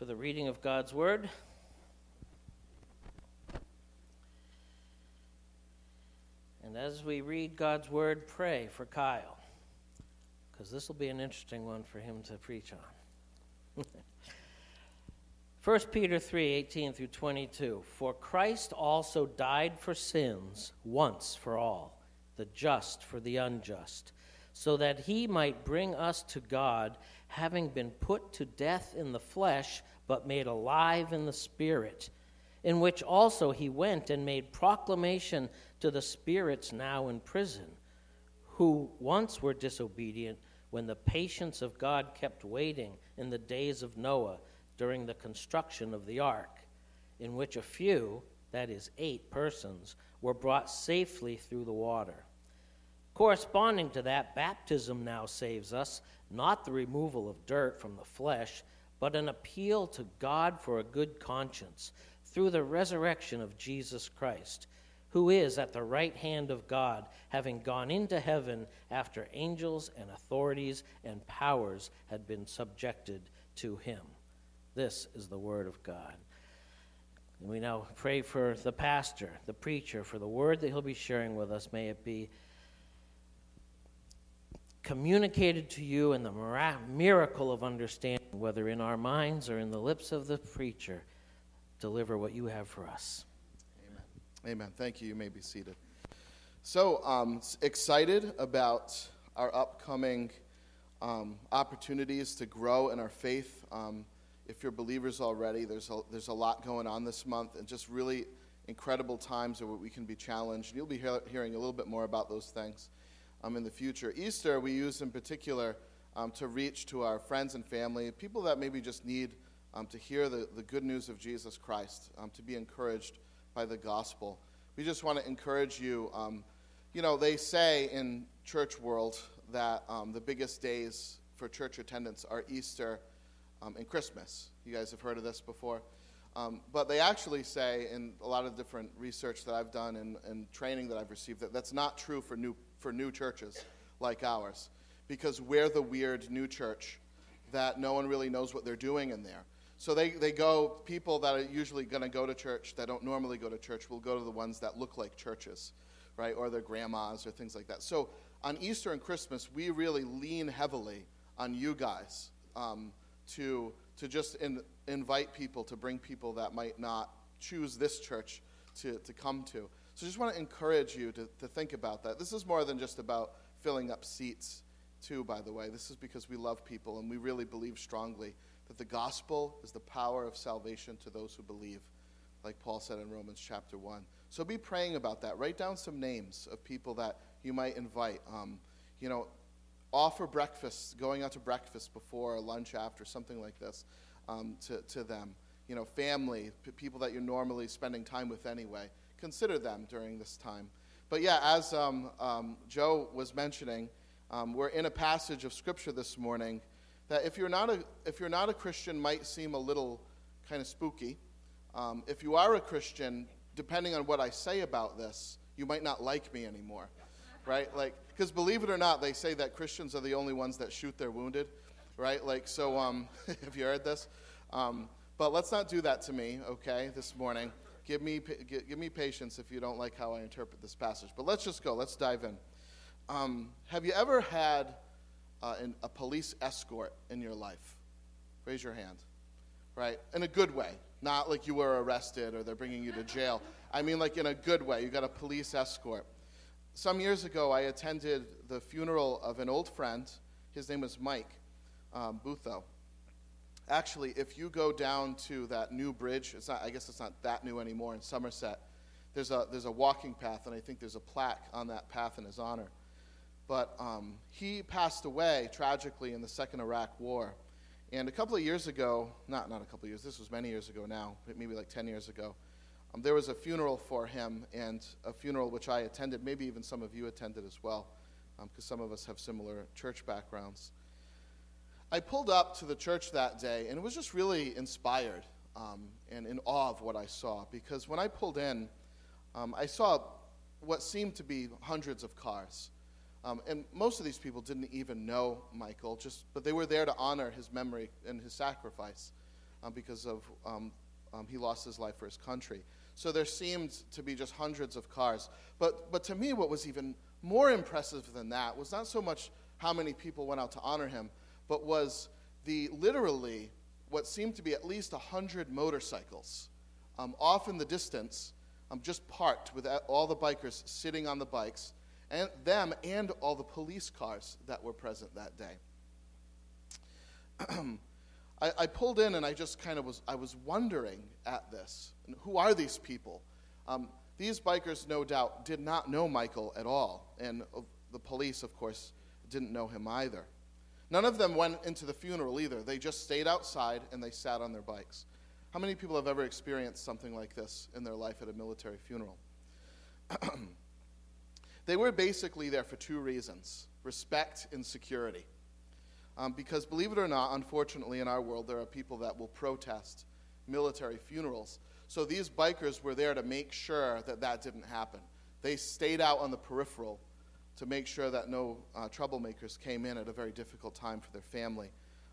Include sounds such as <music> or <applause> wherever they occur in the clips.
for the reading of God's Word. And as we read God's Word, pray for Kyle, because this will be an interesting one for him to preach on. <laughs> 1 Peter 3 18 through 22. For Christ also died for sins once for all, the just for the unjust, so that he might bring us to God, having been put to death in the flesh, but made alive in the Spirit, in which also he went and made proclamation to the spirits now in prison, who once were disobedient when the patience of God kept waiting in the days of Noah during the construction of the ark, in which a few, that is, eight persons, were brought safely through the water. Corresponding to that, baptism now saves us, not the removal of dirt from the flesh, but an appeal to God for a good conscience through the resurrection of Jesus Christ, who is at the right hand of God, having gone into heaven after angels and authorities and powers had been subjected to him. This is the word of God. And we now pray for the pastor, the preacher, for the word that he'll be sharing with us. May it be communicated to you in the miracle of understanding, whether in our minds or in the lips of the preacher. Deliver what you have for us. Amen. Amen. Thank you. You may be seated. So, um, excited about our upcoming um, opportunities to grow in our faith. Um, if you're believers already, there's a, there's a lot going on this month and just really incredible times where we can be challenged. You'll be he- hearing a little bit more about those things um, in the future. Easter, we use in particular um, to reach to our friends and family, people that maybe just need um, to hear the, the good news of Jesus Christ, um, to be encouraged by the gospel. We just want to encourage you. Um, you know, they say in church world that um, the biggest days for church attendance are Easter and Christmas. You guys have heard of this before. Um, but they actually say, in a lot of different research that I've done and, and training that I've received, that that's not true for new, for new churches like ours. Because we're the weird new church that no one really knows what they're doing in there. So they, they go, people that are usually going to go to church that don't normally go to church will go to the ones that look like churches, right? Or their grandmas or things like that. So on Easter and Christmas, we really lean heavily on you guys. Um, to, to just in, invite people, to bring people that might not choose this church to, to come to. So I just want to encourage you to, to think about that. This is more than just about filling up seats, too, by the way. This is because we love people and we really believe strongly that the gospel is the power of salvation to those who believe, like Paul said in Romans chapter 1. So be praying about that. Write down some names of people that you might invite. Um, you know, offer breakfast, going out to breakfast before or lunch after, something like this, um, to, to them. You know, family, p- people that you're normally spending time with anyway. Consider them during this time. But yeah, as um, um, Joe was mentioning, um, we're in a passage of Scripture this morning that if you're not a, if you're not a Christian might seem a little kind of spooky. Um, if you are a Christian, depending on what I say about this, you might not like me anymore right? Like, because believe it or not, they say that Christians are the only ones that shoot their wounded, right? Like, so, um, <laughs> have you heard this? Um, but let's not do that to me, okay, this morning. Give me, give, me patience if you don't like how I interpret this passage. But let's just go, let's dive in. Um, have you ever had uh, an, a police escort in your life? Raise your hand, right? In a good way, not like you were arrested or they're bringing you to jail. I mean, like in a good way. You got a police escort some years ago, I attended the funeral of an old friend. His name was Mike um, Butho. Actually, if you go down to that new bridge, it's not, I guess it's not that new anymore in Somerset, there's a, there's a walking path, and I think there's a plaque on that path in his honor. But um, he passed away tragically in the Second Iraq War. And a couple of years ago, not, not a couple of years, this was many years ago now, maybe like 10 years ago, um, there was a funeral for him, and a funeral which I attended. Maybe even some of you attended as well, because um, some of us have similar church backgrounds. I pulled up to the church that day, and was just really inspired um, and in awe of what I saw. Because when I pulled in, um, I saw what seemed to be hundreds of cars. Um, and most of these people didn't even know Michael, just, but they were there to honor his memory and his sacrifice. um, because of um, um, he lost his life for his country. So there seemed to be just hundreds of cars. But, but to me, what was even more impressive than that was not so much how many people went out to honor him, but was the literally what seemed to be at least 100 motorcycles um, off in the distance, um, just parked with all the bikers sitting on the bikes, and them and all the police cars that were present that day. <clears throat> I, I, pulled in and I just kind of was, I was wondering at this. Who are these people? Um, these bikers, no doubt, did not know Michael at all. And uh, the police, of course, didn't know him either. None of them went into the funeral either. They just stayed outside and they sat on their bikes. How many people have ever experienced something like this in their life at a military funeral? <clears throat> they were basically there for two reasons respect and security. Um, because believe it or not, unfortunately, in our world, there are people that will protest military funerals. So these bikers were there to make sure that that didn't happen. They stayed out on the peripheral to make sure that no uh, troublemakers came in at a very difficult time for their family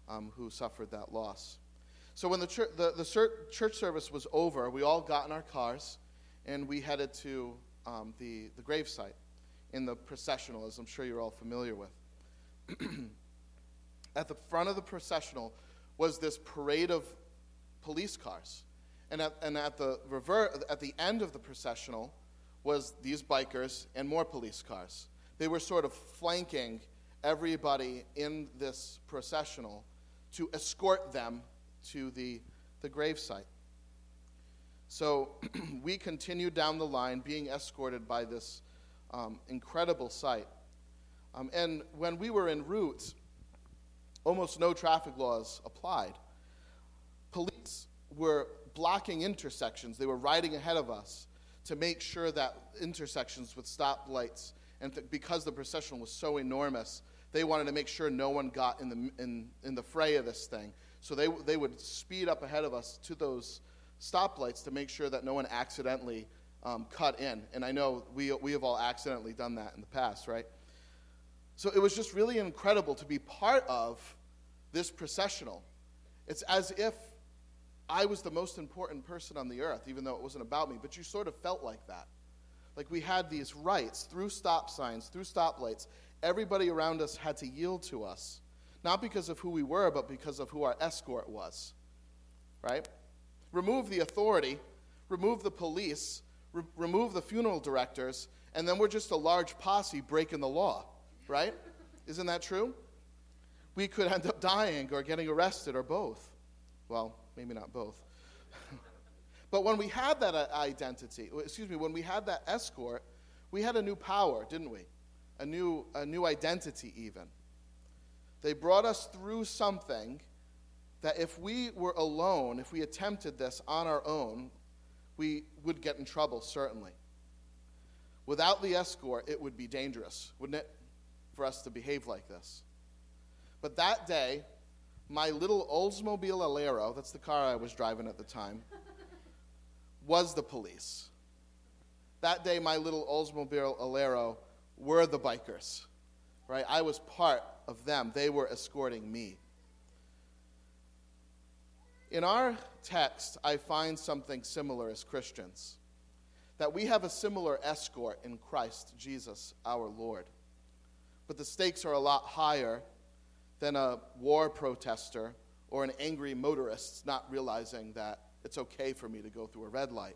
um, who suffered that loss. So when the, church, the, the church service was over, we all got in our cars and we headed to um, the, the gravesite in the processional, as I'm sure you're all familiar with. <clears throat> at the front of the processional was this parade of police cars. And at, and at, the, rever- at the end of the processional was these bikers and more police cars. They were sort of flanking everybody in this processional to escort them to the, the gravesite. So <clears throat> we continued down the line being escorted by this um, incredible sight. Um, and when we were en route, almost no traffic laws applied. Police were blocking intersections, they were riding ahead of us to make sure that intersections with stoplights, and th- because the procession was so enormous, they wanted to make sure no one got in the, in, in the fray of this thing. So they, they would speed up ahead of us to those stoplights to make sure that no one accidentally um, cut in. And I know we, we have all accidentally done that in the past, right? So it was just really incredible to be part of this processional. It's as if I was the most important person on the earth, even though it wasn't about me, but you sort of felt like that. Like we had these rights through stop signs, through stoplights. Everybody around us had to yield to us, not because of who we were, but because of who our escort was. Right? Remove the authority, remove the police, re- remove the funeral directors, and then we're just a large posse breaking the law. Right? Isn't that true? we could end up dying or getting arrested or both. Well, maybe not both. <laughs> but when we had that uh, identity, excuse me, when we had that escort, we had a new power, didn't we? A new, a new identity, even. They brought us through something that if we were alone, if we attempted this on our own, we would get in trouble, certainly. Without the escort, it would be dangerous, wouldn't it, for us to behave like this? But that day, my little Oldsmobile Alero, that's the car I was driving at the time, was the police. That day, my little Oldsmobile Alero were the bikers, right? I was part of them. They were escorting me. In our text, I find something similar as Christians that we have a similar escort in Christ Jesus our Lord. But the stakes are a lot higher than a war protester or an angry motorist not realizing that it's okay for me to go through a red light.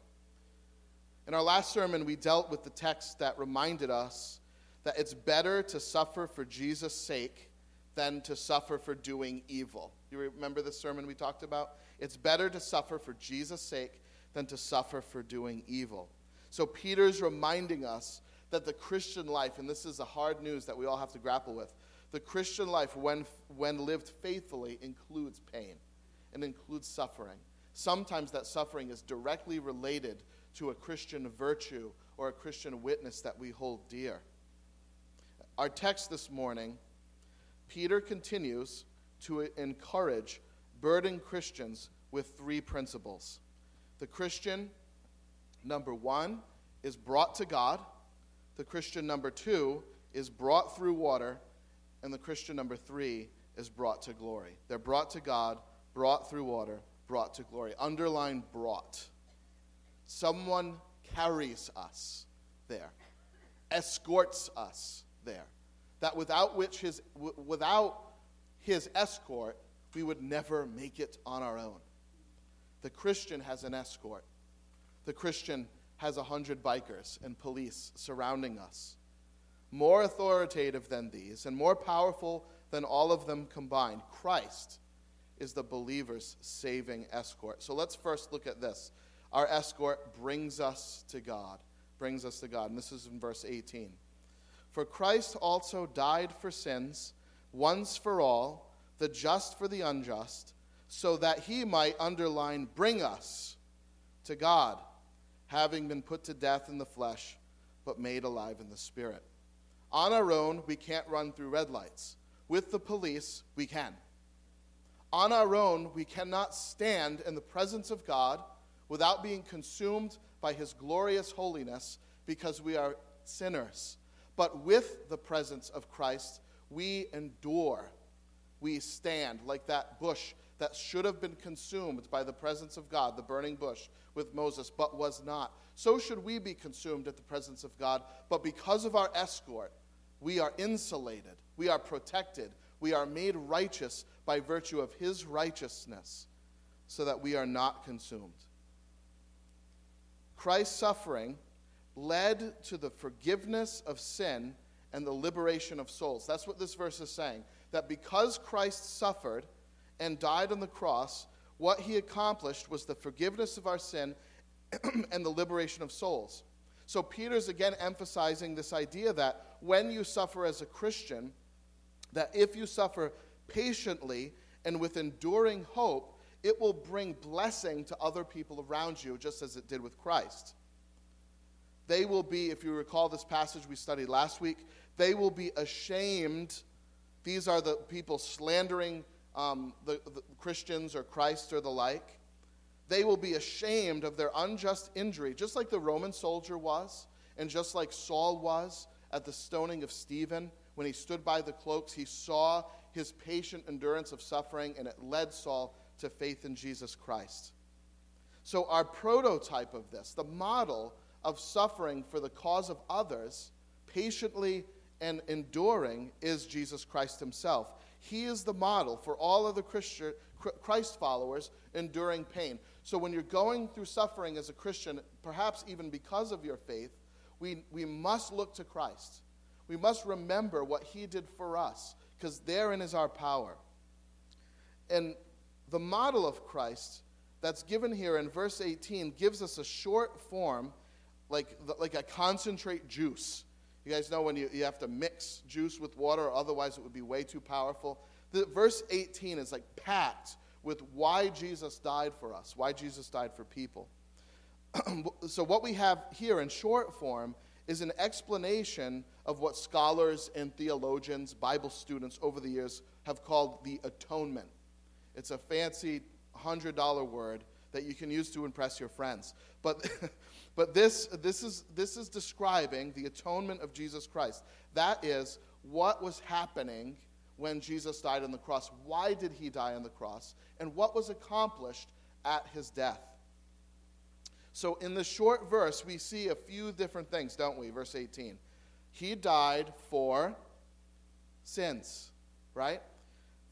In our last sermon, we dealt with the text that reminded us that it's better to suffer for Jesus' sake than to suffer for doing evil. You remember the sermon we talked about? It's better to suffer for Jesus' sake than to suffer for doing evil. So Peter's reminding us that the Christian life, and this is the hard news that we all have to grapple with, the Christian life, when, when lived faithfully, includes pain and includes suffering. Sometimes that suffering is directly related to a Christian virtue or a Christian witness that we hold dear. Our text this morning, Peter continues to encourage burdened Christians with three principles. The Christian, number one, is brought to God. The Christian, number two, is brought through water. And the Christian number three is brought to glory. They're brought to God, brought through water, brought to glory. Underline brought. Someone carries us there, escorts us there. That without which his, w- without his escort, we would never make it on our own. The Christian has an escort. The Christian has a hundred bikers and police surrounding us. More authoritative than these and more powerful than all of them combined, Christ is the believer's saving escort. So let's first look at this. Our escort brings us to God, brings us to God. And this is in verse 18. For Christ also died for sins once for all, the just for the unjust, so that he might underline bring us to God, having been put to death in the flesh, but made alive in the spirit. On our own, we can't run through red lights. With the police, we can. On our own, we cannot stand in the presence of God without being consumed by his glorious holiness because we are sinners. But with the presence of Christ, we endure. We stand like that bush that should have been consumed by the presence of God, the burning bush with Moses, but was not. So should we be consumed at the presence of God, but because of our escort, we are insulated, we are protected, we are made righteous by virtue of his righteousness, so that we are not consumed. Christ's suffering led to the forgiveness of sin and the liberation of souls. That's what this verse is saying. That because Christ suffered and died on the cross, what he accomplished was the forgiveness of our sin <clears throat> and the liberation of souls. So Peter's again emphasizing this idea that when you suffer as a Christian, that if you suffer patiently and with enduring hope, it will bring blessing to other people around you, just as it did with Christ. They will be, if you recall this passage we studied last week, they will be ashamed. These are the people slandering um, the, the Christians or Christ or the like. They will be ashamed of their unjust injury, just like the Roman soldier was, and just like Saul was at the stoning of Stephen. When he stood by the cloaks, he saw his patient endurance of suffering, and it led Saul to faith in Jesus Christ. So, our prototype of this, the model of suffering for the cause of others, patiently and enduring, is Jesus Christ himself. He is the model for all other Christian, Christ followers enduring pain. So, when you're going through suffering as a Christian, perhaps even because of your faith, we, we must look to Christ. We must remember what he did for us, because therein is our power. And the model of Christ that's given here in verse 18 gives us a short form, like, like a concentrate juice. You guys know when you, you have to mix juice with water, otherwise it would be way too powerful. The, verse 18 is like packed with why Jesus died for us, why Jesus died for people. <clears throat> so, what we have here in short form is an explanation of what scholars and theologians, Bible students over the years have called the atonement. It's a fancy $100 word that you can use to impress your friends. But, <laughs> but this, this, is, this is describing the atonement of Jesus Christ. That is what was happening when Jesus died on the cross. Why did he die on the cross? And what was accomplished at his death? So, in the short verse, we see a few different things, don't we? Verse 18. He died for sins, right?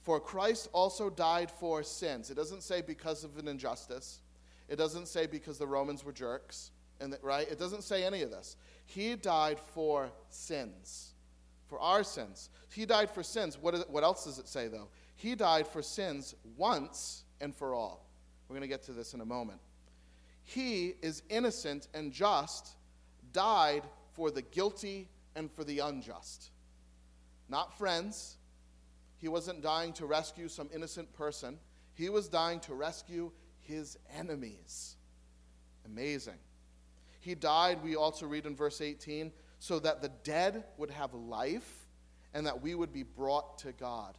For Christ also died for sins. It doesn't say because of an injustice. It doesn't say because the Romans were jerks, and that, right? It doesn't say any of this. He died for sins, for our sins. He died for sins. What, is, what else does it say, though? He died for sins once and for all. We're going to get to this in a moment. He is innocent and just, died for the guilty and for the unjust. Not friends. He wasn't dying to rescue some innocent person, he was dying to rescue his enemies. Amazing. He died, we also read in verse 18, so that the dead would have life and that we would be brought to God.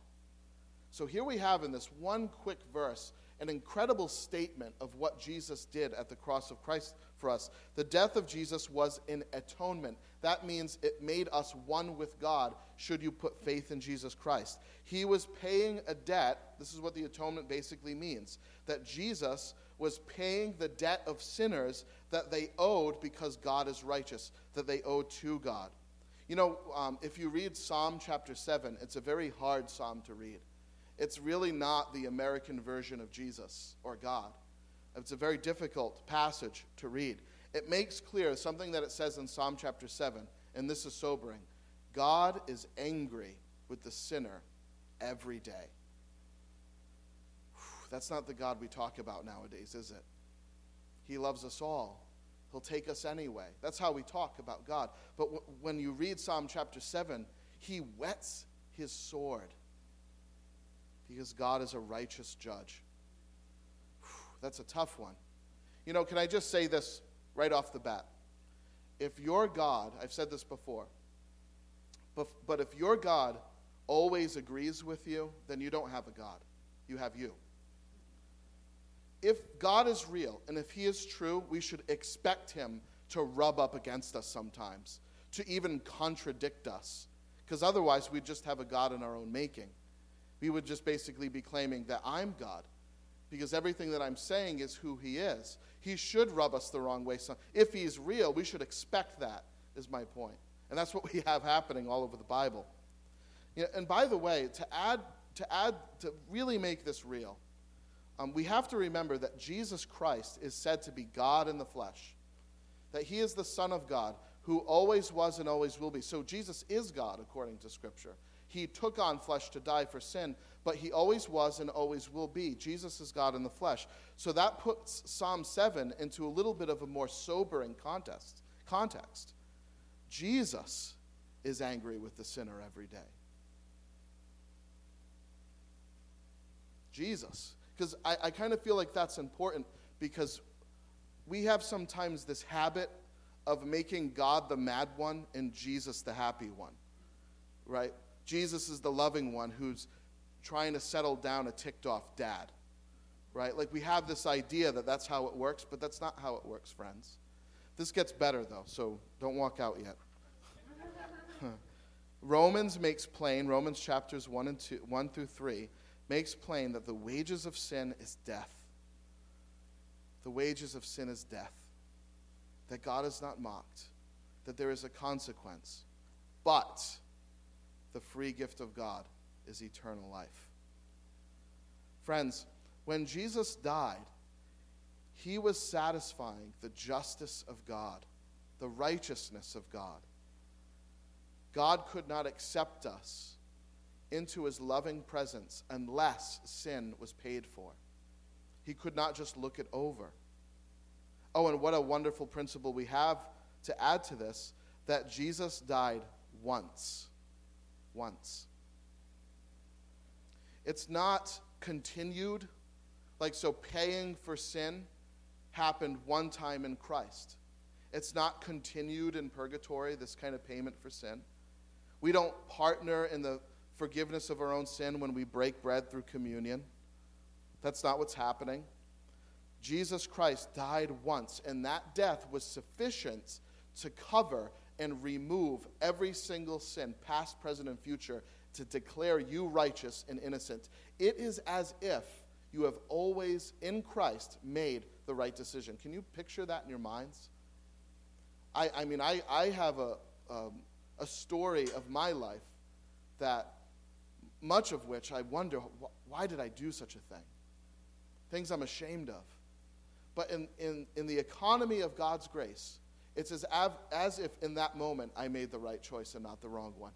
So here we have in this one quick verse an incredible statement of what Jesus did at the cross of Christ for us. The death of Jesus was an atonement. That means it made us one with God should you put faith in Jesus Christ. He was paying a debt. This is what the atonement basically means that Jesus was paying the debt of sinners that they owed because God is righteous, that they owed to God. You know, um, if you read Psalm chapter 7, it's a very hard psalm to read. It's really not the American version of Jesus or God. It's a very difficult passage to read. It makes clear something that it says in Psalm chapter 7, and this is sobering God is angry with the sinner every day. That's not the God we talk about nowadays, is it? He loves us all. He'll take us anyway. That's how we talk about God. But w- when you read Psalm chapter 7, he whets his sword because God is a righteous judge. That's a tough one. You know, can I just say this right off the bat? If your God, I've said this before, but, but if your God always agrees with you, then you don't have a God. You have you. If God is real and if He is true, we should expect Him to rub up against us sometimes, to even contradict us. Because otherwise, we'd just have a God in our own making we would just basically be claiming that I'm God because everything that I'm saying is who He is. He should rub us the wrong way. So if He's real, we should expect that, is my point. And that's what we have happening all over the Bible. You know, and by the way, to add, to add, to really make this real, um, we have to remember that Jesus Christ is said to be God in the flesh, that He is the Son of God who always was and always will be. So Jesus is God according to Scripture. He took on flesh to die for sin, but he always was and always will be. Jesus is God in the flesh. So that puts Psalm 7 into a little bit of a more sobering context. context. Jesus is angry with the sinner every day. Jesus. Because I, I kind of feel like that's important because we have sometimes this habit of making God the mad one and Jesus the happy one, right? Jesus is the loving one who's trying to settle down a ticked off dad, right? Like we have this idea that that's how it works, but that's not how it works, friends. This gets better, though, so don't walk out yet. <laughs> Romans makes plain, Romans chapters 1, and 2, 1 through 3, makes plain that the wages of sin is death. The wages of sin is death. That God is not mocked, that there is a consequence. But the free gift of God is eternal life. Friends, when Jesus died, he was satisfying the justice of God, the righteousness of God. God could not accept us into his loving presence unless sin was paid for. He could not just look it over. Oh, and what a wonderful principle we have to add to this that Jesus died once once. It's not continued, like so paying for sin happened one time in Christ. It's not continued in purgatory, this kind of payment for sin. We don't partner in the forgiveness of our own sin when we break bread through communion. That's not what's happening. Jesus Christ died once, and that death was sufficient to cover and remove every single sin, past, present, and future, to declare you righteous and innocent. It is as if you have always, in Christ, made the right decision. Can you picture that in your minds? I, I mean, I, I have a, um, a story of my life that much of which I wonder wh- why did I do such a thing? Things I'm ashamed of. But in, in, in the economy of God's grace, it's as, av- as if in that moment I made the right choice and not the wrong one.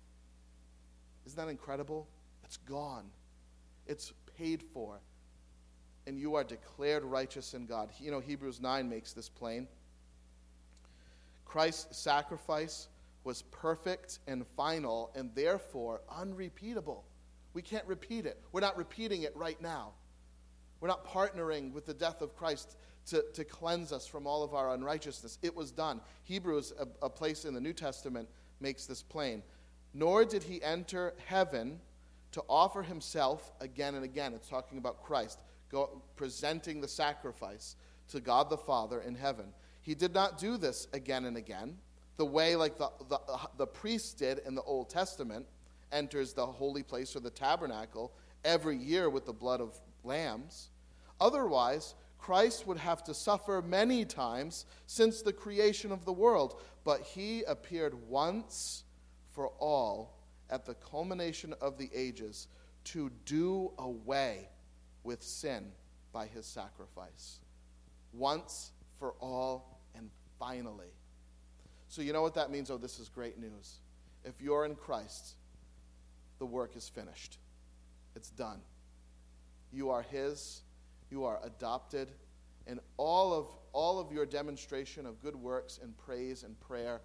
Isn't that incredible? It's gone, it's paid for. And you are declared righteous in God. You know, Hebrews 9 makes this plain. Christ's sacrifice was perfect and final and therefore unrepeatable. We can't repeat it. We're not repeating it right now. We're not partnering with the death of Christ to, to cleanse us from all of our unrighteousness. It was done. Hebrews, a, a place in the New Testament, makes this plain. Nor did he enter heaven to offer himself again and again. It's talking about Christ. go, presenting the sacrifice to God the Father in heaven. He did not do this again and again, the way like the, the, the priest did in the Old Testament, enters the holy place or the tabernacle every year with the blood of lambs. Otherwise, Christ would have to suffer many times since the creation of the world, but he appeared once for all at the culmination of the ages to do away with sin by his sacrifice. Once for all and finally. So, you know what that means? Oh, this is great news. If you're in Christ, the work is finished, it's done. You are His, you are adopted, and all of, all of your demonstration of good works and praise and prayer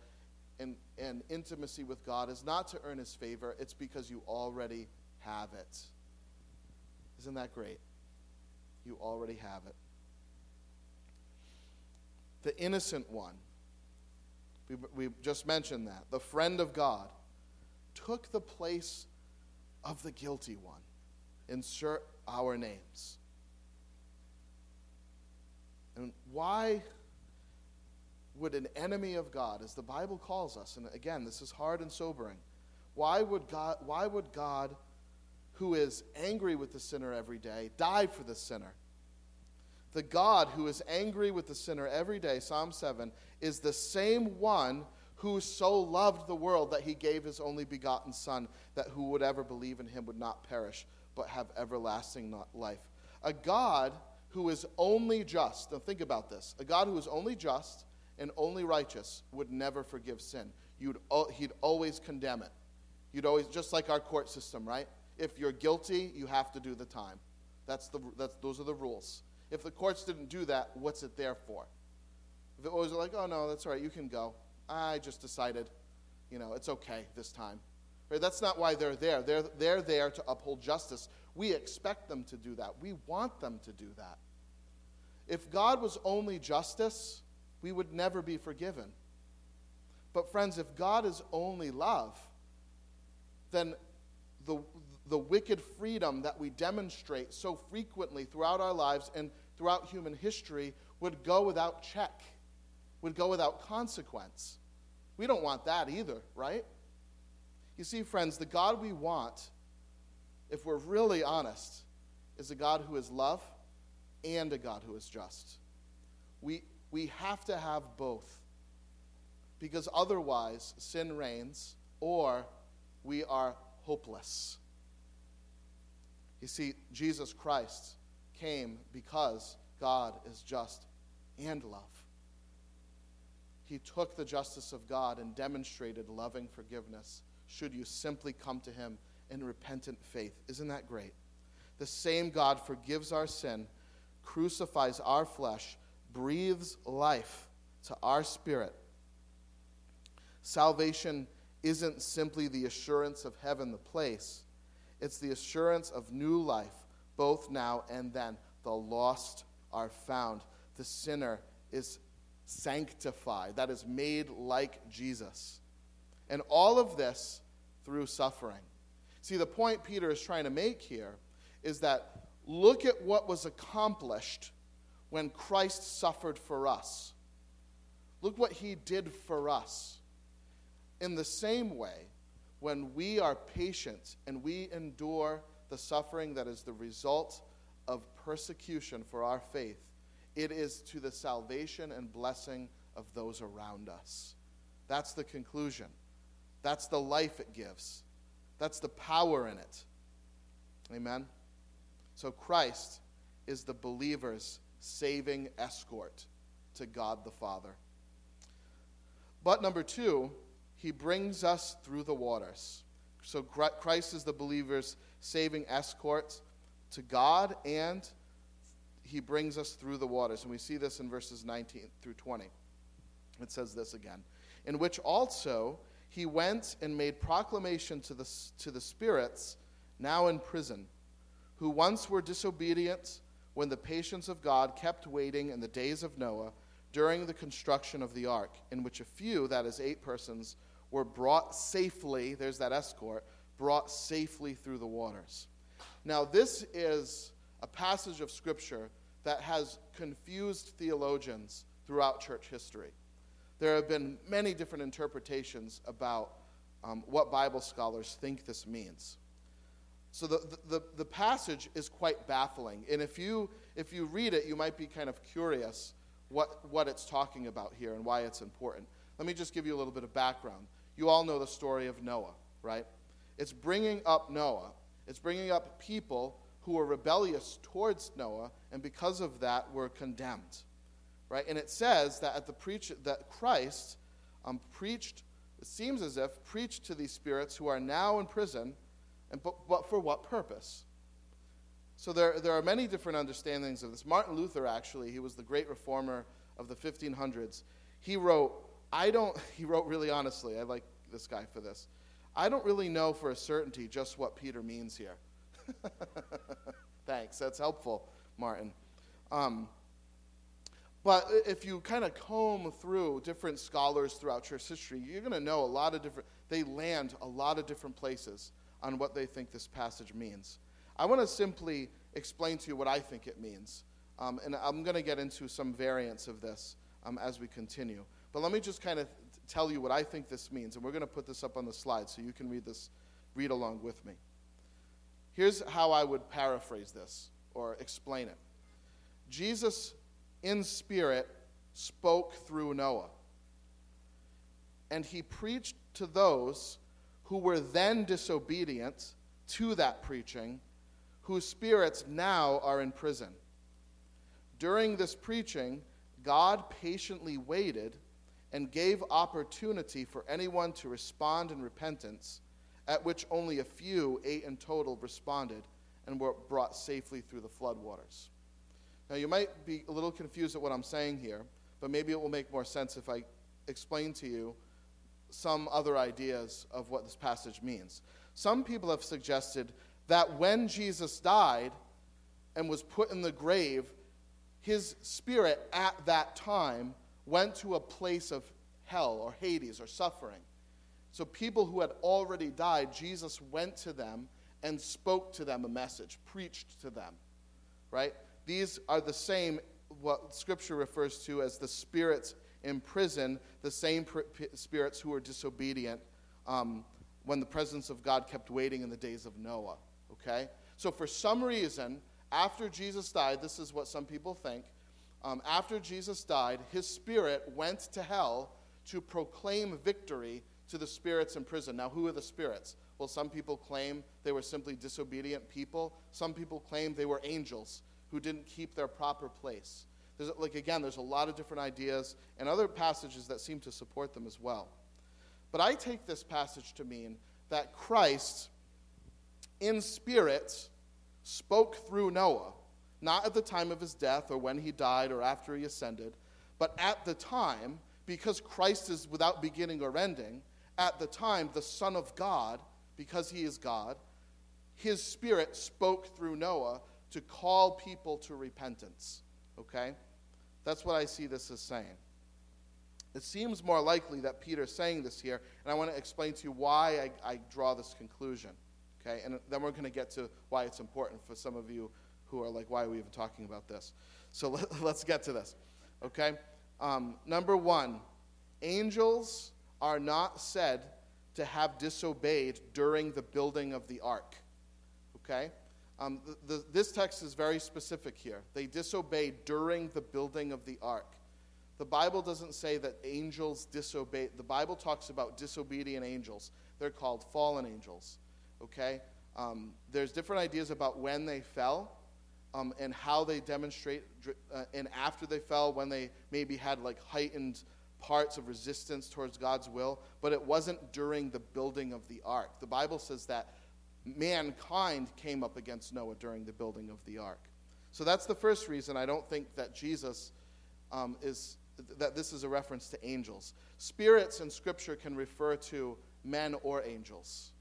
and, and intimacy with God is not to earn His favor, it's because you already have it. Isn't that great? You already have it. The innocent one, we, we just mentioned that, the friend of God, took the place of the guilty one. Insert our names. And why would an enemy of God, as the Bible calls us, and again, this is hard and sobering, why would God, why would God who is angry with the sinner every day die for the sinner? The God who is angry with the sinner every day, Psalm 7, is the same one who so loved the world that he gave his only begotten Son, that who would ever believe in him would not perish, but have everlasting life. A God who is only just, now think about this, a God who is only just and only righteous would never forgive sin. You'd, he'd always condemn it. You'd always, just like our court system, right? If you're guilty, you have to do the time. That's the, that's, those are the rules. If the courts didn't do that, what's it there for? If it was like, oh no, that's all right, you can go. I just decided, you know, it's okay this time. Right? That's not why they're there. They're, they're there to uphold justice. We expect them to do that. We want them to do that. If God was only justice, we would never be forgiven. But, friends, if God is only love, then the, the wicked freedom that we demonstrate so frequently throughout our lives and throughout human history would go without check, would go without consequence. We don't want that either, right? You see, friends, the God we want, if we're really honest, is a God who is love and a God who is just. We, we have to have both because otherwise sin reigns or we are hopeless. You see, Jesus Christ came because God is just and love. He took the justice of God and demonstrated loving forgiveness should you simply come to Him in repentant faith. Isn't that great? The same God forgives our sin, crucifies our flesh, breathes life to our spirit. Salvation isn't simply the assurance of heaven, the place, it's the assurance of new life, both now and then. The lost are found, the sinner is sanctified, that is made like Jesus. And all of this through suffering. See, the point Peter is trying to make here is that look at what was accomplished when Christ suffered for us. Look what he did for us. In the same way, when we are patient and we endure the suffering that is the result of persecution for our faith, it is to the salvation and blessing of those around us. That's the conclusion. That's the life it gives. That's the power in it. Amen? So Christ is the believer's saving escort to God the Father. But number two, he brings us through the waters. So Christ is the believer's saving escort to God and he brings us through the waters. And we see this in verses 19 through 20. It says this again In which also he went and made proclamation to the, to the spirits now in prison, who once were disobedient when the patience of God kept waiting in the days of Noah during the construction of the ark, in which a few, that is, eight persons, were brought safely, there's that escort, brought safely through the waters. Now, this is a passage of Scripture that has confused theologians throughout church history. There have been many different interpretations about um, what Bible scholars think this means. So the, the, the passage is quite baffling. And if you, if you read it, you might be kind of curious what, what it's talking about here and why it's important. Let me just give you a little bit of background. You all know the story of Noah, right? It's bringing up Noah. It's bringing up people who were rebellious towards Noah, and because of that, were condemned, right? And it says that at the preach that Christ um, preached. It seems as if preached to these spirits who are now in prison and, but, but for what purpose? So there, there are many different understandings of this. Martin Luther, actually, he was the great reformer of the 1500s. He wrote, I don't, <laughs> he wrote really honestly, I like this guy for this. I don't really know for a certainty just what Peter means here. <laughs> Thanks, that's helpful, Martin. Um, but if you kind of comb through different scholars throughout church history, you're going to know a lot of different, they land a lot of different places on what they think this passage means. I want to simply explain to you what I think it means. Um, and I'm going to get into some variants of this um, as we continue. But let me just kind of tell you what I think this means. And we're going to put this up on the slide so you can read this, read along with me. Here's how I would paraphrase this or explain it Jesus, in spirit, spoke through Noah. And he preached to those who were then disobedient to that preaching, whose spirits now are in prison. During this preaching, God patiently waited and gave opportunity for anyone to respond in repentance, at which only a few, eight in total, responded and were brought safely through the floodwaters. Now, you might be a little confused at what I'm saying here, but maybe it will make more sense if I explain to you some other ideas of what this passage means. Some people have suggested that when Jesus died and was put in the grave, his spirit at that time went to a place of hell or Hades or suffering. So, people who had already died, Jesus went to them and spoke to them a message, preached to them. Right? These are the same, what Scripture refers to as the spirits in prison the same pr- spirits who were disobedient um, when the presence of God kept waiting in the days of Noah. Okay? So, for some reason, after Jesus died, this is what some people think. Um, after Jesus died, his spirit went to hell to proclaim victory to the spirits in prison. Now, who are the spirits? Well, some people claim they were simply disobedient people. Some people claim they were angels who didn't keep their proper place. There's, like, again, there's a lot of different ideas and other passages that seem to support them as well. But I take this passage to mean that Christ, in spirit, spoke through Noah, not at the time of his death or when he died or after he ascended, but at the time, because Christ is without beginning or ending, at the time, the Son of God, because he is God, his spirit spoke through Noah to call people to repentance. Okay? That's what I see this as saying. It seems more likely that Peter's saying this here, and I want to explain to you why I, I draw this conclusion. Okay, and then we're going to get to why it's important for some of you who are like, why are we even talking about this? So let, <laughs> us get to this. Okay, um, number one, angels are not said to have disobeyed during the building of the ark. Okay, um, the, the, this text is very specific here. They disobeyed during the building of the ark. The Bible doesn't say that angels disobey. The Bible talks about disobedient angels. They're called fallen angels. Okay? Um, there's different ideas about when they fell um, and how they demonstrate, uh, and after they fell, when they maybe had like heightened parts of resistance towards God's will, but it wasn't during the building of the ark. The Bible says that mankind came up against Noah during the building of the ark. So that's the first reason I don't think that Jesus um, is, that this is a reference to angels. Spirits in Scripture can refer to men or angels.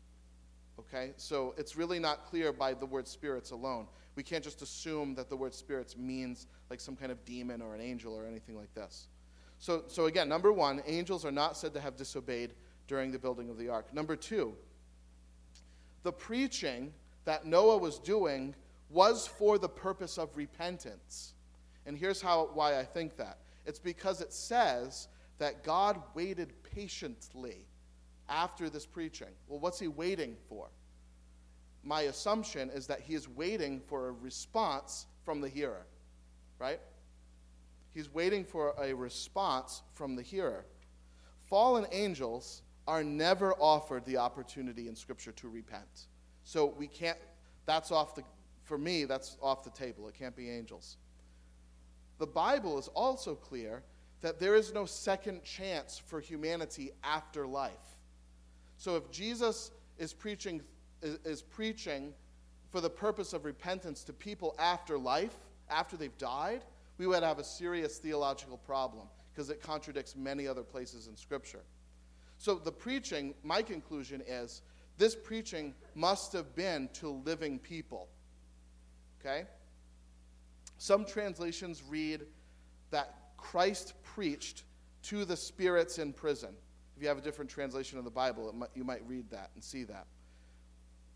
Okay? So it's really not clear by the word spirits alone. We can't just assume that the word spirits means like some kind of demon or an angel or anything like this. So, so again, number one, angels are not said to have disobeyed during the building of the ark. Number two, the preaching that Noah was doing was for the purpose of repentance. And here's how, why I think that it's because it says that God waited patiently after this preaching. Well, what's he waiting for? My assumption is that he is waiting for a response from the hearer, right? He's waiting for a response from the hearer. Fallen angels are never offered the opportunity in Scripture to repent. So we can't, that's off the, for me, that's off the table. It can't be angels. The Bible is also clear that there is no second chance for humanity after life. So if Jesus is preaching, is, preaching for the purpose of repentance to people after life, after they've died, we would have a serious theological problem because it contradicts many other places in Scripture. So the preaching, my conclusion is this preaching must have been to living people. Okay? Some translations read that Christ preached to the spirits in prison. If you have a different translation of the Bible, might, you might read that and see that.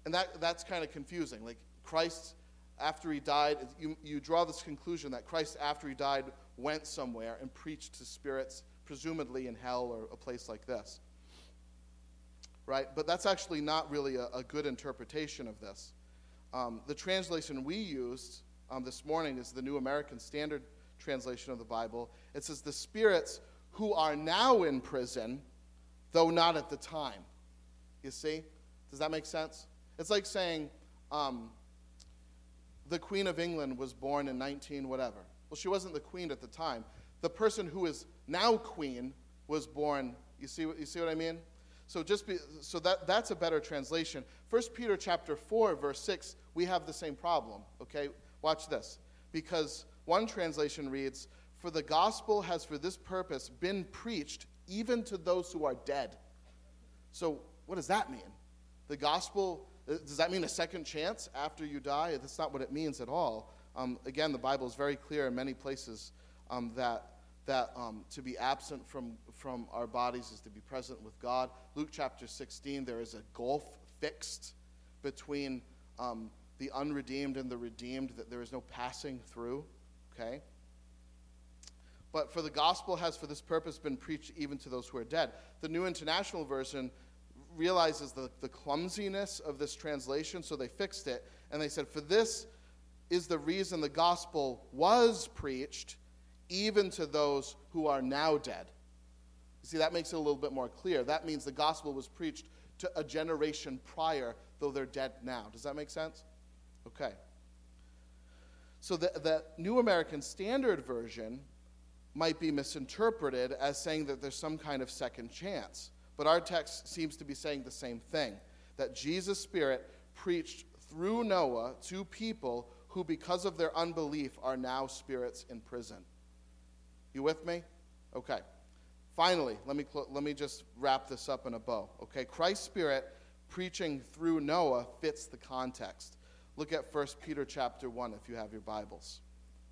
And that, that's kind of confusing. Like, Christ, after he died, you, you draw this conclusion that Christ, after he died, went somewhere and preached to spirits, presumably in hell or a place like this right? But that's actually not really a, a good interpretation of this. Um, the translation we used um, this morning is the New American Standard translation of the Bible. It says, The spirits who are now in prison, though not at the time. You see? Does that make sense? It's like saying, um, the Queen of England was born in 19 whatever. Well, she wasn't the queen at the time. The person who is now queen was born. You see, you see what I mean? So just be, so that that's a better translation. 1 Peter chapter 4 verse 6, we have the same problem, okay? Watch this. Because one translation reads, "For the gospel has for this purpose been preached even to those who are dead." So, what does that mean? The gospel uh, does that mean a second chance after you die? That's not what it means at all. Um, again, the Bible is very clear in many places um, that that um, to be absent from, from our bodies is to be present with God. Luke chapter 16, there is a gulf fixed between um, the unredeemed and the redeemed, that there is no passing through. Okay? But for the gospel has for this purpose been preached even to those who are dead. The New International Version realizes the, the clumsiness of this translation, so they fixed it. And they said, For this is the reason the gospel was preached even to those who are now dead. You see, that makes it a little bit more clear. That means the gospel was preached to a generation prior, though they're dead now. Does that make sense? Okay. So the, the New American Standard Version might be misinterpreted as saying that there's some kind of second chance. But our text seems to be saying the same thing that Jesus' Spirit preached through Noah to people who, because of their unbelief, are now spirits in prison. You with me? Okay. Finally, let me, cl- let me just wrap this up in a bow. Okay, Christ's Spirit preaching through Noah fits the context. Look at 1 Peter chapter 1 if you have your Bibles,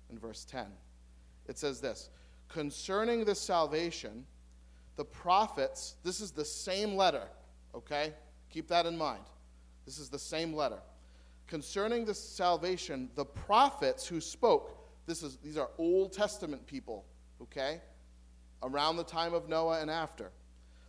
in verse 10. It says this Concerning the salvation, the prophets, this is the same letter, okay? Keep that in mind. This is the same letter. Concerning the salvation, the prophets who spoke, this is, these are Old Testament people okay? Around the time of Noah and after.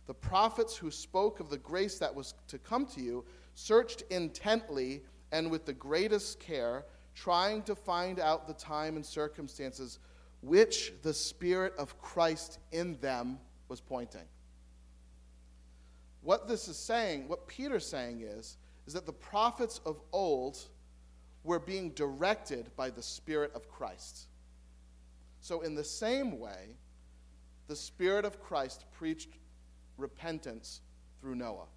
The prophets who spoke of the grace that was to come to you searched intently and with the greatest care, trying to find out the time and circumstances which the Spirit of Christ in them was pointing. What this is saying, what Peter's saying is, is that the prophets of old were being directed by the Spirit of Christ. So, in the same way, the Spirit of Christ preached repentance through Noah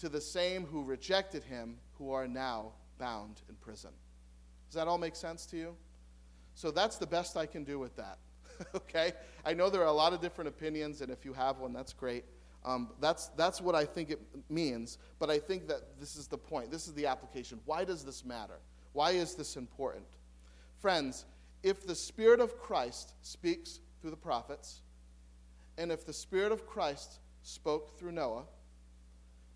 to the same who rejected him, who are now bound in prison. Does that all make sense to you? So, that's the best I can do with that. <laughs> okay? I know there are a lot of different opinions, and if you have one, that's great. Um, that's, that's what I think it means, but I think that this is the point. This is the application. Why does this matter? Why is this important? Friends, if the Spirit of Christ speaks through the prophets, and if the Spirit of Christ spoke through Noah,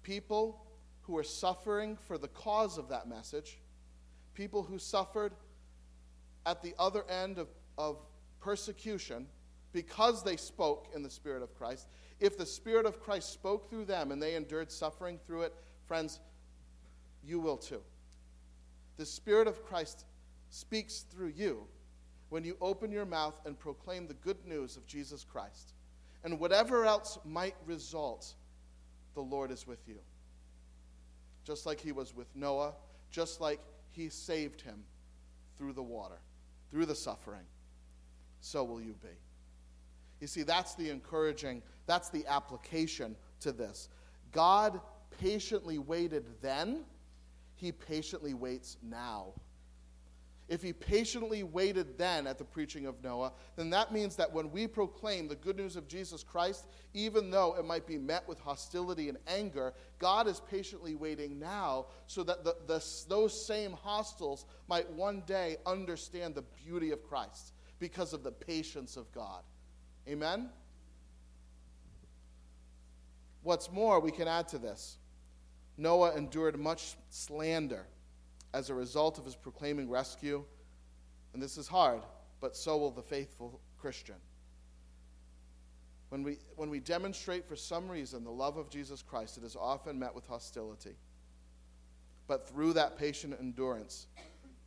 people who were suffering for the cause of that message, people who suffered at the other end of, of persecution because they spoke in the Spirit of Christ, if the Spirit of Christ spoke through them and they endured suffering through it, friends, you will too. The Spirit of Christ speaks through you when you open your mouth and proclaim the good news of Jesus Christ. And whatever else might result, the Lord is with you. Just like he was with Noah, just like he saved him through the water, through the suffering, so will you be. You see, that's the encouraging, that's the application to this. God patiently waited then, he patiently waits now. If he patiently waited then at the preaching of Noah, then that means that when we proclaim the good news of Jesus Christ, even though it might be met with hostility and anger, God is patiently waiting now so that the, the, those same hostiles might one day understand the beauty of Christ because of the patience of God. Amen? What's more, we can add to this Noah endured much slander as a result of his proclaiming rescue. And this is hard, but so will the faithful Christian. When we, when we demonstrate for some reason the love of Jesus Christ, it is often met with hostility. But through that patient endurance,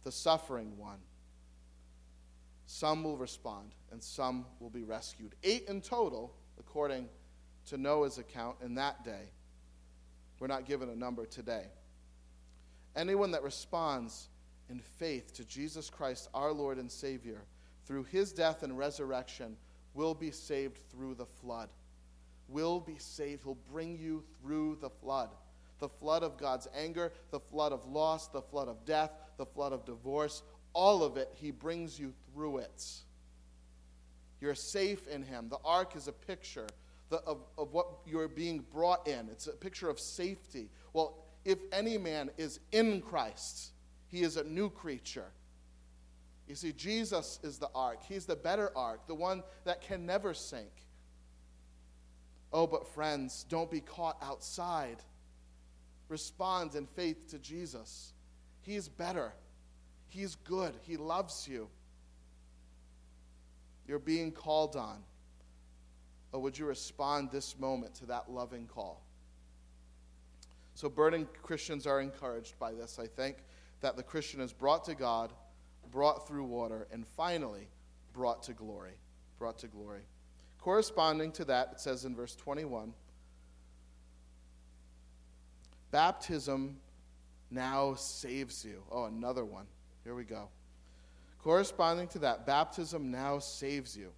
the suffering one, some will respond and some will be rescued. Eight in total, according to Noah's account in that day. We're not given a number today. Anyone that responds in faith to Jesus Christ, our Lord and Savior, through his death and resurrection, will be saved through the flood. Will be saved. He'll bring you through the flood. The flood of God's anger, the flood of loss, the flood of death, the flood of divorce, all of it, he brings you through it. You're safe in him. The ark is a picture of, of what you're being brought in, it's a picture of safety. Well, if any man is in Christ, he is a new creature. You see, Jesus is the ark. He's the better ark, the one that can never sink. Oh, but friends, don't be caught outside. Respond in faith to Jesus. He's better. He's good. He loves you. You're being called on. Would you respond this moment to that loving call? So, burning Christians are encouraged by this, I think, that the Christian is brought to God, brought through water, and finally brought to glory. Brought to glory. Corresponding to that, it says in verse 21 Baptism now saves you. Oh, another one. Here we go. Corresponding to that, baptism now saves you.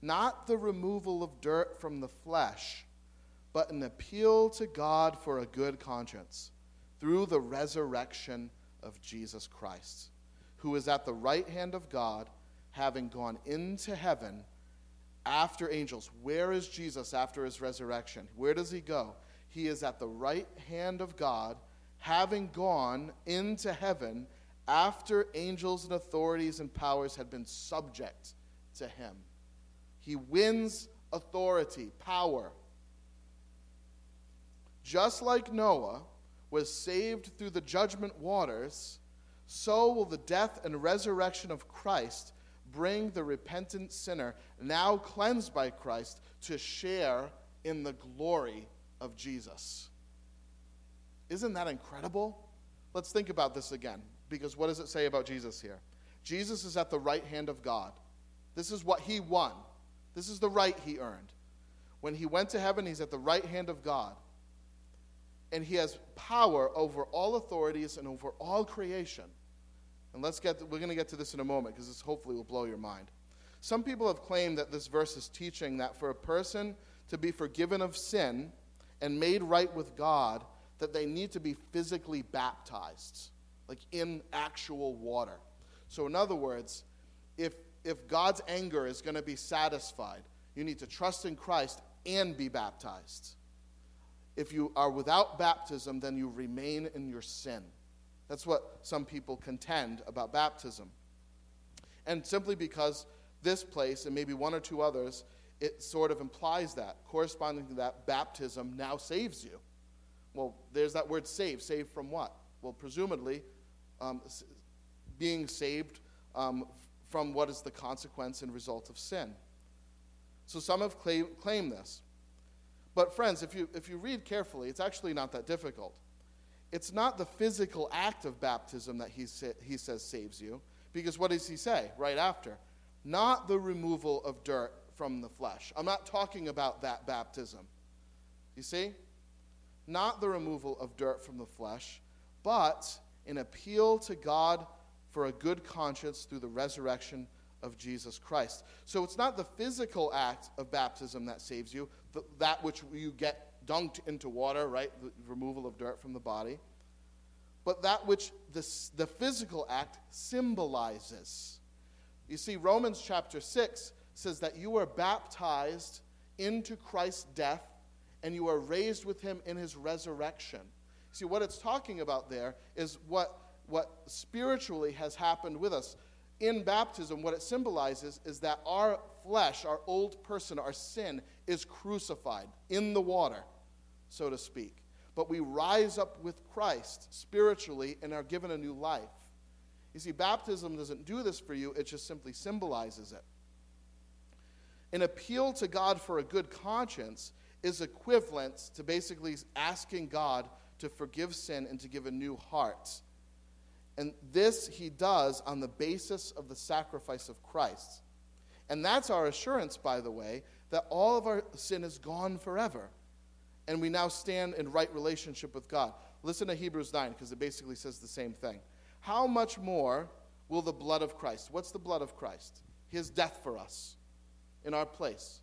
Not the removal of dirt from the flesh but an appeal to God for a good conscience through the resurrection of Jesus Christ, who is at the right hand of God, having gone into heaven after angels. Where is Jesus after his resurrection? Where does he go? He is at the right hand of God, having gone into heaven after angels and authorities and powers had been subject to him. He wins authority, power just like Noah was saved through the judgment waters, so will the death and resurrection of Christ bring the repentant sinner, now cleansed by Christ, to share in the glory of Jesus. Isn't that incredible? Let's think about this again, because what does it say about Jesus here? Jesus is at the right hand of God. This is what he won, this is the right he earned. When he went to heaven, he's at the right hand of God and he has power over all authorities and over all creation. And let's get, to, we're going to get to this in a moment because this hopefully will blow your mind. Some people have claimed that this verse is teaching that for a person to be forgiven of sin and made right with God, that they need to be physically baptized, like in actual water. So, in other words, if, if God's anger is going to be satisfied, you need to trust in Christ and be baptized. If you are without baptism, then you remain in your sin. That's what some people contend about baptism. And simply because this place, and maybe one or two others, it sort of implies that. Corresponding to that, baptism now saves you. Well, there's that word save. Save from what? Well, presumably, um, being saved um, from what is the consequence and result of sin. So some have claim, claimed this. But, friends, if you, if you read carefully, it's actually not that difficult. It's not the physical act of baptism that he, sa- he says saves you, because what does he say right after? Not the removal of dirt from the flesh. I'm not talking about that baptism. You see? Not the removal of dirt from the flesh, but an appeal to God for a good conscience through the resurrection of Jesus Christ. So it's not the physical act of baptism that saves you, that which you get dunked into water, right? The removal of dirt from the body. But that which the, the physical act symbolizes. You see, Romans chapter 6 says that you are baptized into Christ's death and you are raised with him in his resurrection. See, what it's talking about there is what, what spiritually has happened with us. In baptism, what it symbolizes is that our flesh, our old person, our sin, is crucified in the water, so to speak. But we rise up with Christ spiritually and are given a new life. You see, baptism doesn't do this for you, it just simply symbolizes it. An appeal to God for a good conscience is equivalent to basically asking God to forgive sin and to give a new heart. And this he does on the basis of the sacrifice of Christ. And that's our assurance, by the way, that all of our sin is gone forever. And we now stand in right relationship with God. Listen to Hebrews 9, because it basically says the same thing. How much more will the blood of Christ? What's the blood of Christ? His death for us in our place.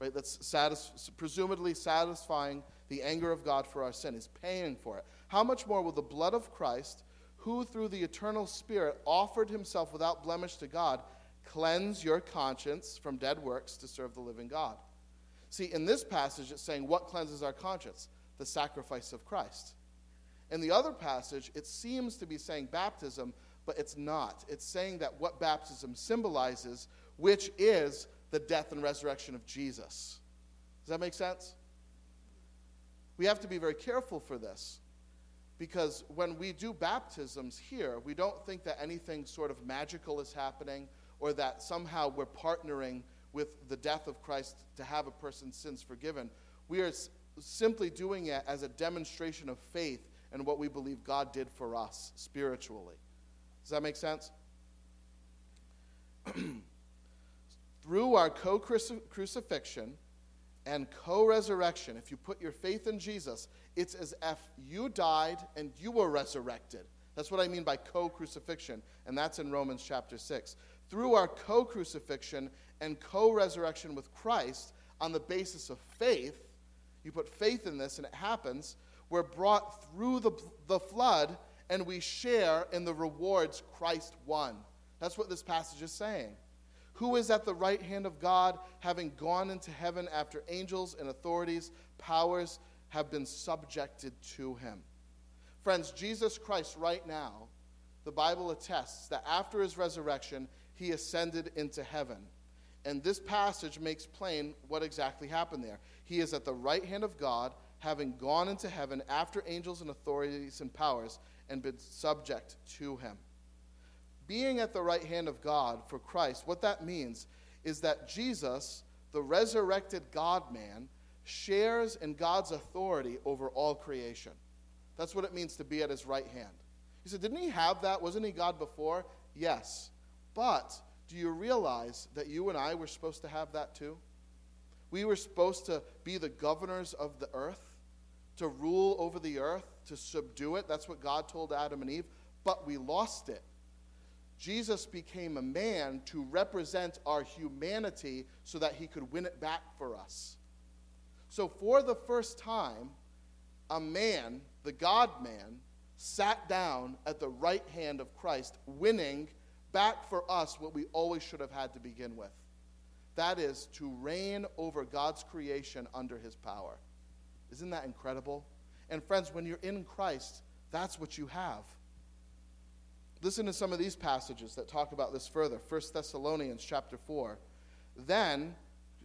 Right? That's satis- presumably satisfying the anger of God for our sin. He's paying for it. How much more will the blood of Christ, who through the eternal Spirit offered himself without blemish to God, cleanse your conscience from dead works to serve the living God? See, in this passage, it's saying what cleanses our conscience? The sacrifice of Christ. In the other passage, it seems to be saying baptism, but it's not. It's saying that what baptism symbolizes, which is the death and resurrection of Jesus. Does that make sense? We have to be very careful for this because when we do baptisms here, we don't think that anything sort of magical is happening or that somehow we're partnering with the death of Christ to have a person's sins forgiven. We are simply doing it as a demonstration of faith and what we believe God did for us spiritually. Does that make sense? <clears throat> through our co crucifixion and co resurrection, if you put your faith in Jesus, it's as if you died and you were resurrected. That's what I mean by co crucifixion, and that's in Romans chapter 6. Through our co crucifixion and co resurrection with Christ, on the basis of faith, you put faith in this and it happens, we're brought through the, the flood and we share in the rewards Christ won. That's what this passage is saying who is at the right hand of God, having gone into heaven after angels and authorities, powers have been subjected to him. Friends, Jesus Christ, right now, the Bible attests that after his resurrection, he ascended into heaven. And this passage makes plain what exactly happened there. He is at the right hand of God, having gone into heaven after angels and authorities and powers, and been subject to him being at the right hand of God for Christ, what that means is that Jesus, the resurrected God man, shares in God's authority over all creation. That's what it means to be at his right hand. He said, Didn't he have that? Wasn't he God before? Yes. But do you realize that you and I were supposed to have that too? We were supposed to be the governors of the earth, to rule over the earth, to subdue it. That's what God told Adam and Eve. But we lost it Jesus became a man to represent our humanity so that he could win it back for us. So, for the first time, a man, the God man, sat down at the right hand of Christ, winning back for us what we always should have had to begin with. That is to reign over God's creation under his power. Isn't that incredible? And, friends, when you're in Christ, that's what you have. Listen to some of these passages that talk about this further. 1 Thessalonians chapter 4. Then,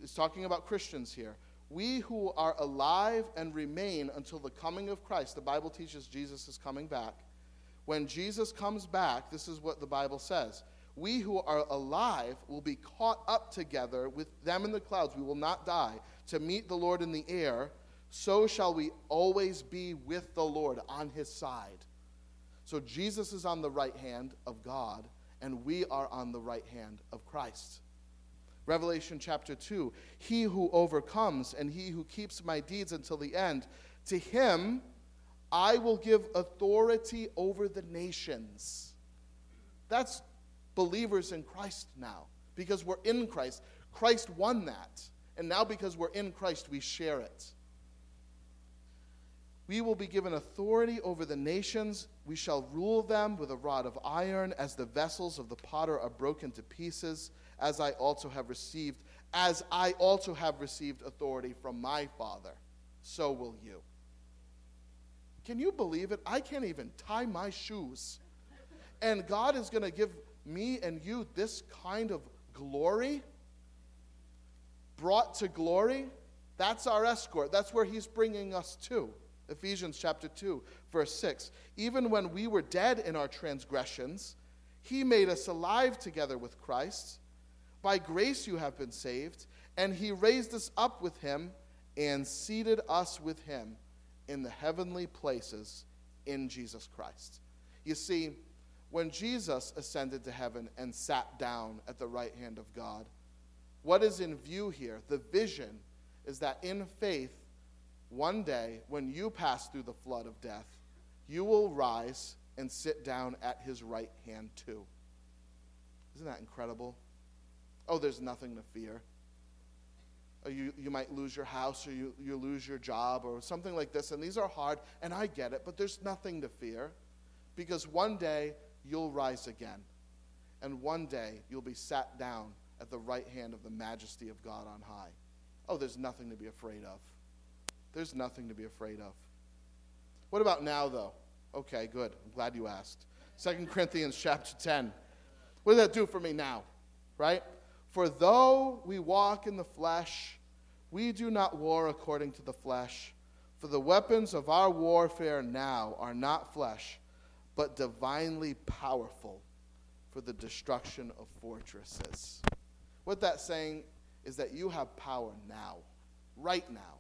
is talking about Christians here. We who are alive and remain until the coming of Christ, the Bible teaches Jesus is coming back. When Jesus comes back, this is what the Bible says. We who are alive will be caught up together with them in the clouds. We will not die to meet the Lord in the air. So shall we always be with the Lord on his side. So Jesus is on the right hand of God, and we are on the right hand of Christ. Revelation chapter 2 He who overcomes and he who keeps my deeds until the end, to him I will give authority over the nations. That's believers in Christ now because we're in Christ. Christ won that. And now, because we're in Christ, we share it. We will be given authority over the nations. We shall rule them with a rod of iron, as the vessels of the potter are broken to pieces, as I also have received, as I also have received authority from my Father, so will you. Can you believe it? I can't even tie my shoes. And God is going to give me and you this kind of glory, brought to glory. That's our escort. That's where He's bringing us to. Ephesians chapter 2, verse 6. Even when we were dead in our transgressions, he made us alive together with Christ. By grace you have been saved, and he raised us up with him and seated us with him in the heavenly places in Jesus Christ. You see, when Jesus ascended to heaven and sat down at the right hand of God, what is in view here? The vision is that in faith, one day, when you pass through the flood of death, you will rise and sit down at his right hand too. Isn't that incredible? Oh, there's nothing to fear. Or you, you might lose your house or you, you lose your job or something like this. And these are hard, and I get it, but there's nothing to fear because one day you'll rise again. And one day you'll be sat down at the right hand of the majesty of God on high. Oh, there's nothing to be afraid of. There's nothing to be afraid of. What about now, though? Okay, good. I'm glad you asked. 2 Corinthians chapter 10. What does that do for me now? Right? For though we walk in the flesh, we do not war according to the flesh. For the weapons of our warfare now are not flesh, but divinely powerful for the destruction of fortresses. What that's saying is that you have power now, right now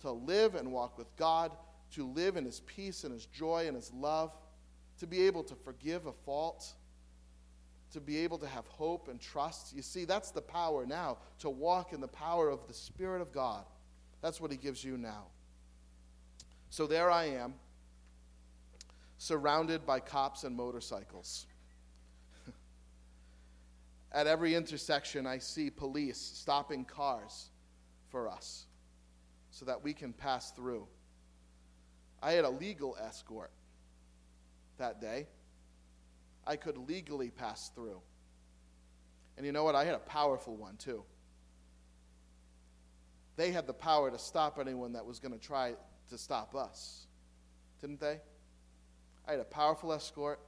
to live and walk with God, to live in His peace and His joy and His love, to be able to forgive a fault, to be able to have hope and trust. You see, that's the power now, to walk in the power of the Spirit of God. That's what He gives you now. So there I am, surrounded by cops and motorcycles. <laughs> At every intersection, I see police stopping cars for us so that we can pass through. I had a legal escort that day. I could legally pass through. And you know what? I had a powerful one too. They had the power to stop anyone that was going to try to stop us, didn't they? I had a powerful escort,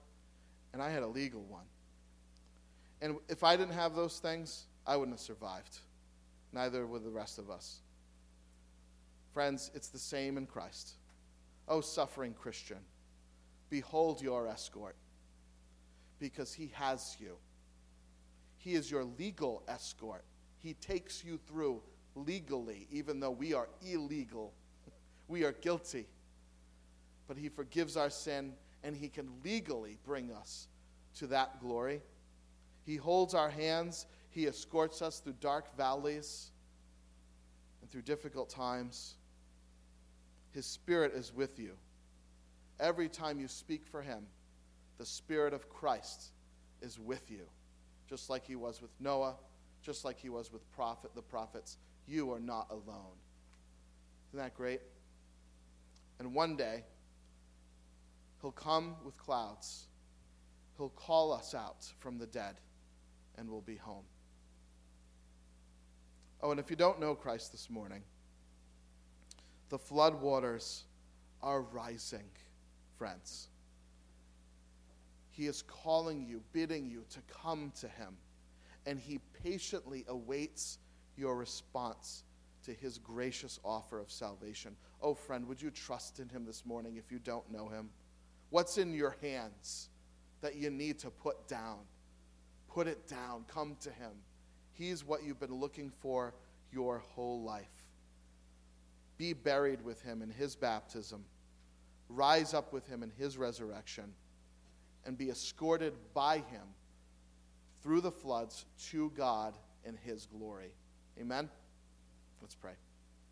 and I had a legal one. And if I didn't have those things, I wouldn't have survived. Neither would the rest of us. Friends, it's the same in Christ. Oh, suffering Christian, behold your escort, because he has you. He is your legal escort. He takes you through legally, even though we are illegal. <laughs> We are guilty. But he forgives our sin, and he can legally bring us to that glory. He holds our hands, he escorts us through dark valleys and through difficult times. His Spirit is with you. Every time you speak for Him, the Spirit of Christ is with you, just like He was with Noah, just like He was with prophet, the prophets. You are not alone. Isn't that great? And one day, He'll come with clouds. He'll call us out from the dead, and we'll be home. Oh, and if you don't know Christ this morning, the floodwaters are rising, friends. He is calling you, bidding you to come to Him, and He patiently awaits your response to His gracious offer of salvation. Oh, friend, would you trust in Him this morning if you don't know Him? What's in your hands that you need to put down? Put it down. Come to Him. He's what you've been looking for your whole life. Be buried with Him in His baptism. Rise up with Him in His resurrection. And be escorted by Him through the floods to God in His glory. Amen? Let's pray.